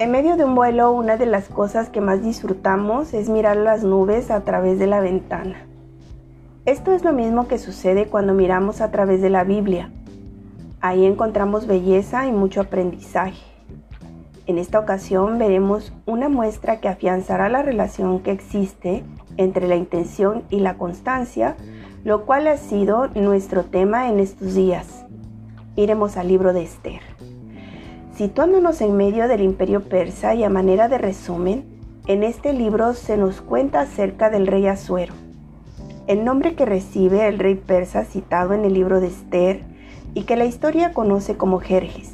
En medio de un vuelo, una de las cosas que más disfrutamos es mirar las nubes a través de la ventana. Esto es lo mismo que sucede cuando miramos a través de la Biblia. Ahí encontramos belleza y mucho aprendizaje. En esta ocasión veremos una muestra que afianzará la relación que existe entre la intención y la constancia, lo cual ha sido nuestro tema en estos días. Iremos al libro de Esther. Situándonos en medio del imperio persa y a manera de resumen, en este libro se nos cuenta acerca del rey Asuero. El nombre que recibe el rey persa citado en el libro de Esther y que la historia conoce como Jerjes.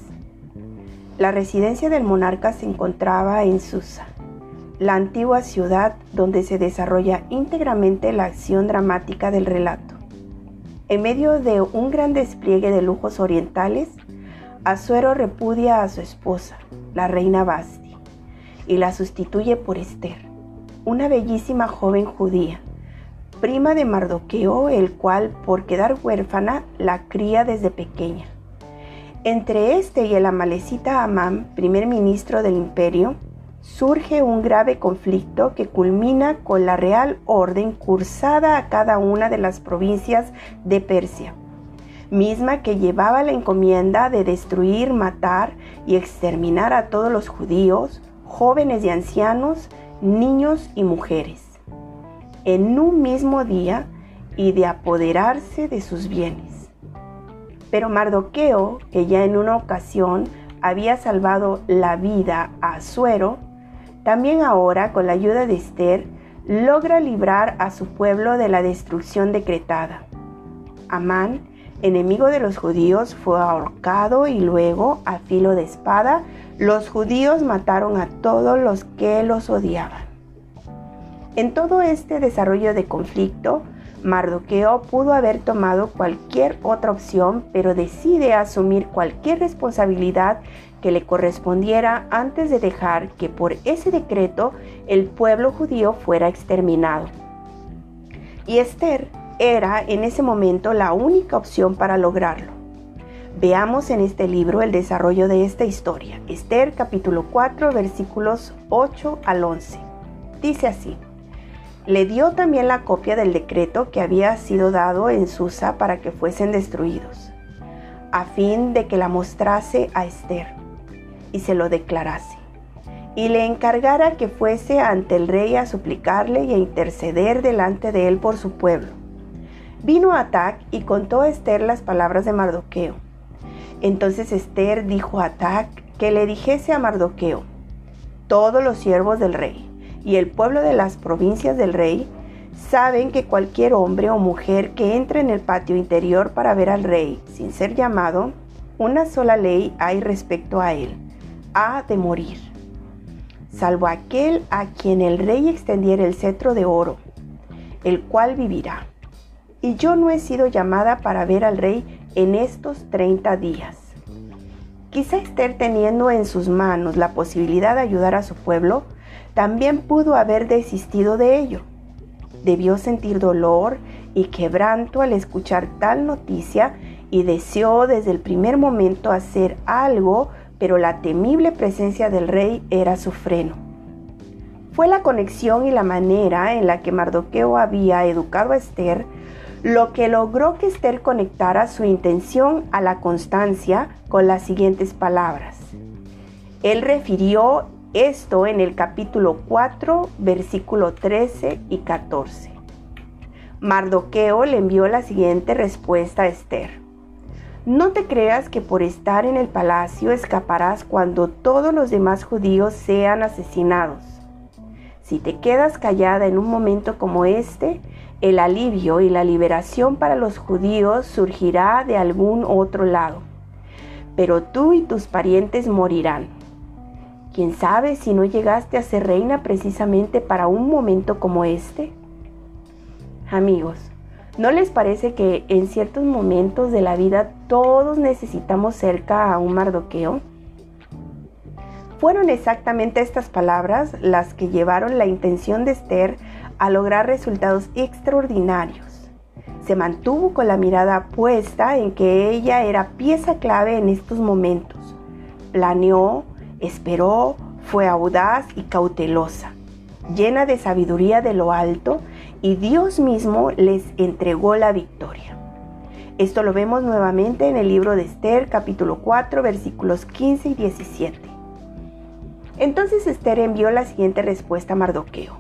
La residencia del monarca se encontraba en Susa, la antigua ciudad donde se desarrolla íntegramente la acción dramática del relato. En medio de un gran despliegue de lujos orientales, Azuero repudia a su esposa, la reina Basti, y la sustituye por Esther, una bellísima joven judía, prima de Mardoqueo, el cual, por quedar huérfana, la cría desde pequeña. Entre este y el amalecita Amán, primer ministro del imperio, surge un grave conflicto que culmina con la real orden cursada a cada una de las provincias de Persia misma que llevaba la encomienda de destruir, matar y exterminar a todos los judíos, jóvenes y ancianos, niños y mujeres, en un mismo día y de apoderarse de sus bienes. Pero Mardoqueo, que ya en una ocasión había salvado la vida a Suero, también ahora, con la ayuda de Esther, logra librar a su pueblo de la destrucción decretada. Amán enemigo de los judíos, fue ahorcado y luego, a filo de espada, los judíos mataron a todos los que los odiaban. En todo este desarrollo de conflicto, Mardoqueo pudo haber tomado cualquier otra opción, pero decide asumir cualquier responsabilidad que le correspondiera antes de dejar que por ese decreto el pueblo judío fuera exterminado. Y Esther era en ese momento la única opción para lograrlo. Veamos en este libro el desarrollo de esta historia. Esther capítulo 4 versículos 8 al 11. Dice así. Le dio también la copia del decreto que había sido dado en Susa para que fuesen destruidos, a fin de que la mostrase a Esther y se lo declarase, y le encargara que fuese ante el rey a suplicarle y a interceder delante de él por su pueblo Vino Atac y contó a Esther las palabras de Mardoqueo. Entonces Esther dijo a Atac que le dijese a Mardoqueo, todos los siervos del rey y el pueblo de las provincias del rey saben que cualquier hombre o mujer que entre en el patio interior para ver al rey sin ser llamado, una sola ley hay respecto a él, ha de morir, salvo aquel a quien el rey extendiera el cetro de oro, el cual vivirá y yo no he sido llamada para ver al rey en estos 30 días. Quizá Esther teniendo en sus manos la posibilidad de ayudar a su pueblo, también pudo haber desistido de ello. Debió sentir dolor y quebranto al escuchar tal noticia y deseó desde el primer momento hacer algo, pero la temible presencia del rey era su freno. Fue la conexión y la manera en la que Mardoqueo había educado a Esther lo que logró que Esther conectara su intención a la constancia con las siguientes palabras. Él refirió esto en el capítulo 4, versículo 13 y 14. Mardoqueo le envió la siguiente respuesta a Esther. No te creas que por estar en el palacio escaparás cuando todos los demás judíos sean asesinados. Si te quedas callada en un momento como este, el alivio y la liberación para los judíos surgirá de algún otro lado, pero tú y tus parientes morirán. ¿Quién sabe si no llegaste a ser reina precisamente para un momento como este? Amigos, ¿no les parece que en ciertos momentos de la vida todos necesitamos cerca a un mardoqueo? Fueron exactamente estas palabras las que llevaron la intención de Esther a lograr resultados extraordinarios. Se mantuvo con la mirada puesta en que ella era pieza clave en estos momentos. Planeó, esperó, Fue audaz y cautelosa, llena de sabiduría de lo alto, y Dios mismo les entregó la victoria. Esto lo vemos nuevamente en el libro de Esther, capítulo 4, versículos 15 y 17. Entonces Esther envió la siguiente respuesta a Mardoqueo.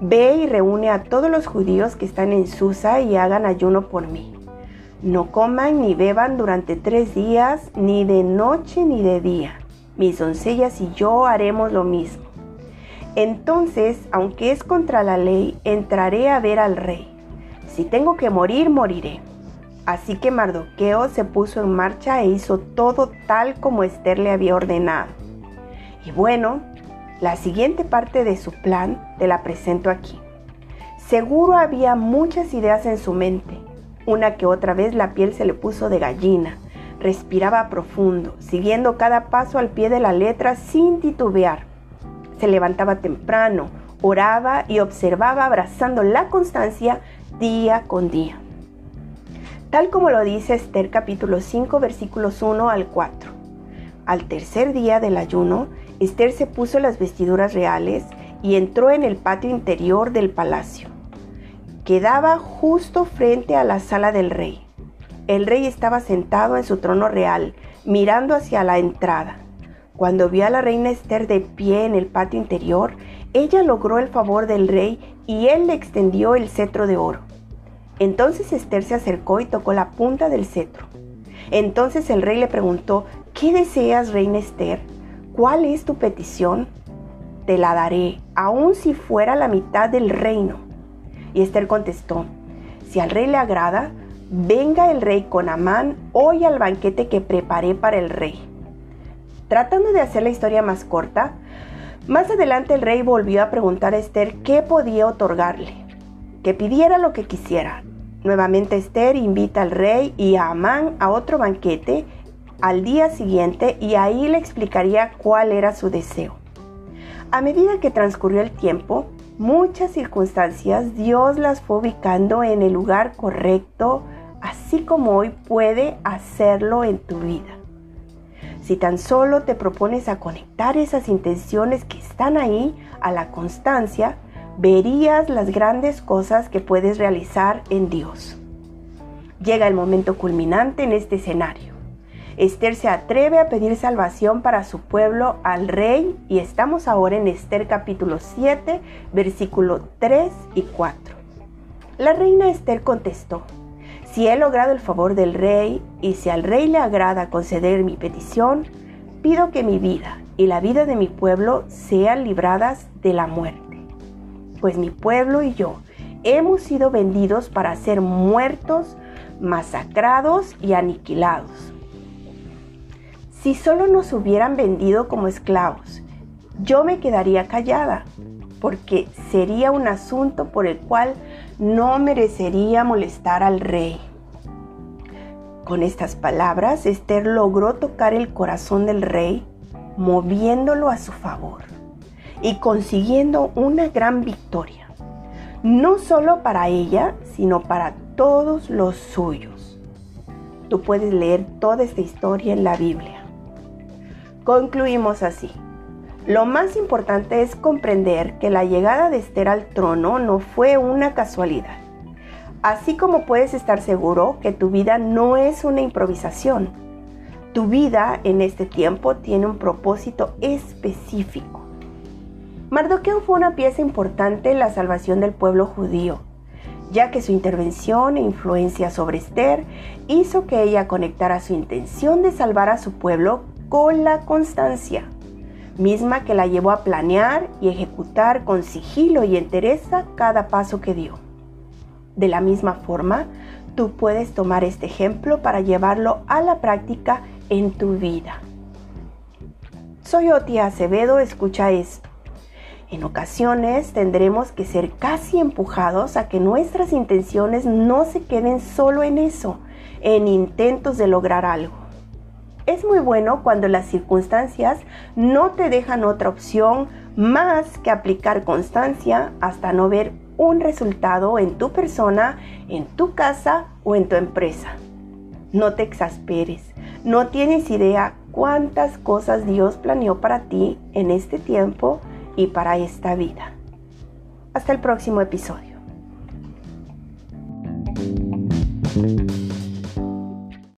Ve y reúne a todos los judíos que están en Susa y hagan ayuno por mí. No coman ni beban durante tres días, ni de noche ni de día. Mis doncellas y yo haremos lo mismo. Entonces, aunque es contra la ley, entraré a ver al rey. Si tengo que morir, moriré. Así que Mardoqueo se puso en marcha e hizo todo tal como Esther le había ordenado. Y bueno, la siguiente parte de su plan te la presento aquí. Seguro había muchas ideas en su mente. Una que otra vez la piel se le puso de gallina. Respiraba profundo, siguiendo cada paso al pie de la letra sin titubear. Se levantaba temprano, oraba y observaba abrazando la constancia día con día tal como lo dice Esther capítulo 5 versículos 1 al 4. Al tercer día del ayuno, Esther se puso las vestiduras reales y entró en el patio interior del palacio. Quedaba justo frente a la sala del rey. El rey estaba sentado en su trono real, mirando hacia la entrada. Cuando vio a la reina Esther de pie en el patio interior, ella logró el favor del rey y él le extendió el cetro de oro. Entonces Esther se acercó y tocó la punta del cetro. Entonces el rey le preguntó, ¿qué deseas, reina Esther? ¿Cuál es tu petición? Te la daré, aun si fuera la mitad del reino. Y Esther contestó, si al rey le agrada, venga el rey con Amán hoy al banquete que preparé para el rey. Tratando de hacer la historia más corta, más adelante el rey volvió a preguntar a Esther qué podía otorgarle que pidiera lo que quisiera. Nuevamente Esther invita al rey y a Amán a otro banquete al día siguiente y ahí le explicaría cuál era su deseo. A medida que transcurrió el tiempo, muchas circunstancias Dios las fue ubicando en el lugar correcto, así como hoy puede hacerlo en tu vida. Si tan solo te propones a conectar esas intenciones que están ahí a la constancia, verías las grandes cosas que puedes realizar en Dios. Llega el momento culminante en este escenario. Esther se atreve a pedir salvación para su pueblo al rey y estamos ahora en Esther capítulo 7, versículo 3 y 4. La reina Esther contestó, si he logrado el favor del rey y si al rey le agrada conceder mi petición, pido que mi vida y la vida de mi pueblo sean libradas de la muerte pues mi pueblo y yo hemos sido vendidos para ser muertos, masacrados y aniquilados. Si solo nos hubieran vendido como esclavos, yo me quedaría callada, porque sería un asunto por el cual no merecería molestar al rey. Con estas palabras, Esther logró tocar el corazón del rey, moviéndolo a su favor y consiguiendo una gran victoria, no solo para ella, sino para todos los suyos. Tú puedes leer toda esta historia en la Biblia. Concluimos así. Lo más importante es comprender que la llegada de Esther al trono no fue una casualidad. Así como puedes estar seguro que tu vida no es una improvisación. Tu vida en este tiempo tiene un propósito específico. Mardoqueo fue una pieza importante en la salvación del pueblo judío, ya que su intervención e influencia sobre Esther hizo que ella conectara su intención de salvar a su pueblo con la constancia, misma que la llevó a planear y ejecutar con sigilo y entereza cada paso que dio. De la misma forma, tú puedes tomar este ejemplo para llevarlo a la práctica en tu vida. Soy Otia Acevedo, escucha esto. En ocasiones tendremos que ser casi empujados a que nuestras intenciones no se queden solo en eso, en intentos de lograr algo. Es muy bueno cuando las circunstancias no te dejan otra opción más que aplicar constancia hasta no ver un resultado en tu persona, en tu casa o en tu empresa. No te exasperes, no tienes idea cuántas cosas Dios planeó para ti en este tiempo y para esta vida. Hasta el próximo episodio.